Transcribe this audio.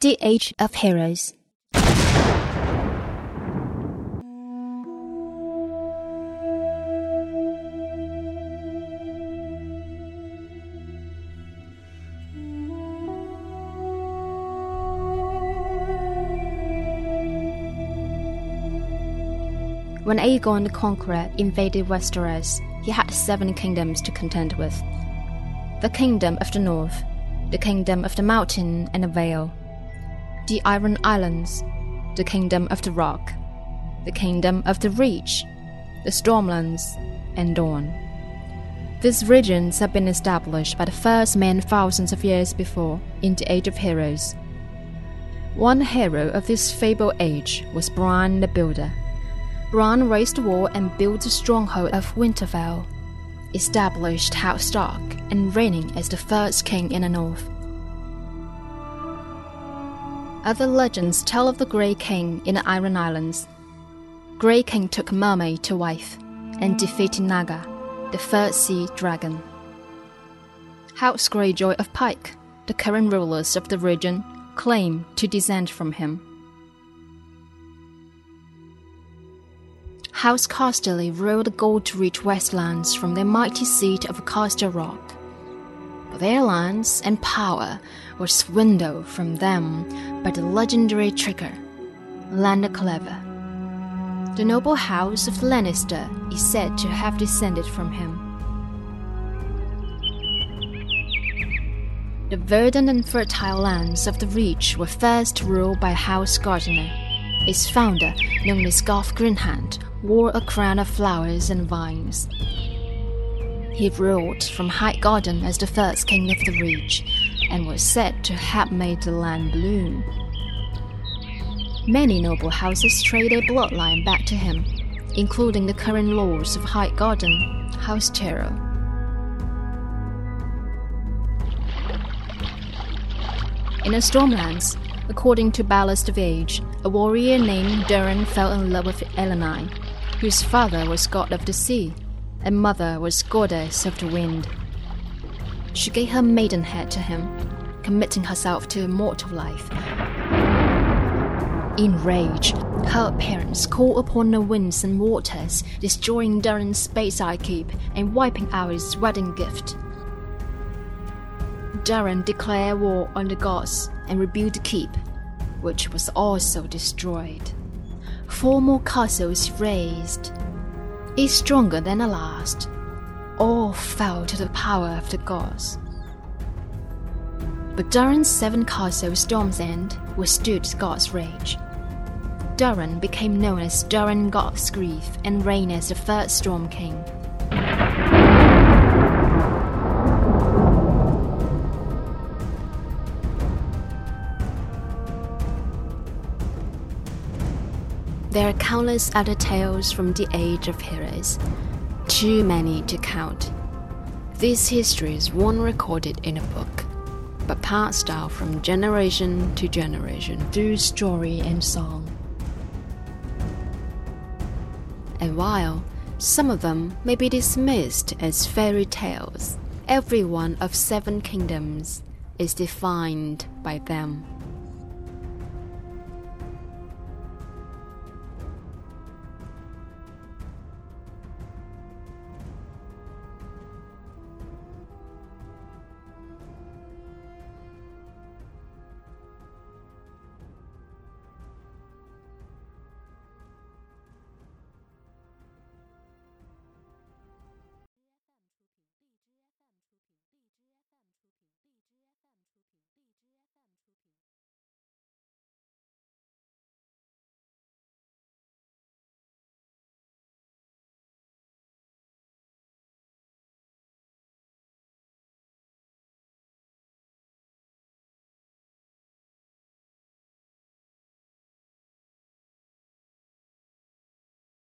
The Age of Heroes. When Aegon the Conqueror invaded Westeros, he had seven kingdoms to contend with the Kingdom of the North, the Kingdom of the Mountain and the Vale, the Iron Islands, the Kingdom of the Rock, the Kingdom of the Reach, the Stormlands, and Dorne. These regions had been established by the first men thousands of years before in the Age of Heroes. One hero of this fabled age was Bran the Builder. Bran raised the wall and built the stronghold of Winterfell, established House Stark, and reigning as the first king in the north. Other legends tell of the Grey King in the Iron Islands. Grey King took Mermaid to wife and defeated Nagga, the first sea dragon. House Greyjoy of Pyke, the current rulers of the region, claim to descend from him. House Casterly ruled the gold-rich Westerlands from their mighty seat of Casterly Rock. Their lands and power were swindled from them by the legendary trigger, Lann the Clever. The noble house of Lannister is said to have descended from him. The verdant and fertile lands of the Reach were first ruled by House Gardener. Its founder, known as Garth Greenhand, wore a crown of flowers and vines. He ruled from Highgarden as the first king of the Reach, and was said to have made the land bloom. Many noble houses trade their bloodline back to him, including the current lords of Highgarden, House Tyrell. In the Stormlands, according to Ballast of Age, a warrior named Durran fell in love with Elenei, whose father was god of the sea, and mother was goddess of the wind. She gave her maidenhead to him, committing herself to immortal life. In rage, her parents called upon the winds and waters, destroying Durran's space I keep and wiping out his wedding gift. Durran declared war on the gods and rebuilt the keep, which was also destroyed. Four more castles raised, each stronger than the last. All fell to the power of the gods. But Durran's seven castle Storm's End withstood God's rage. Durran became known as Durran Godsgrief and reigned as the third Storm King. There are countless other tales from the Age of Heroes, too many to count. These histories weren't recorded in a book, but passed down from generation to generation through story and song. And while some of them may be dismissed as fairy tales, every one of seven kingdoms is defined by them.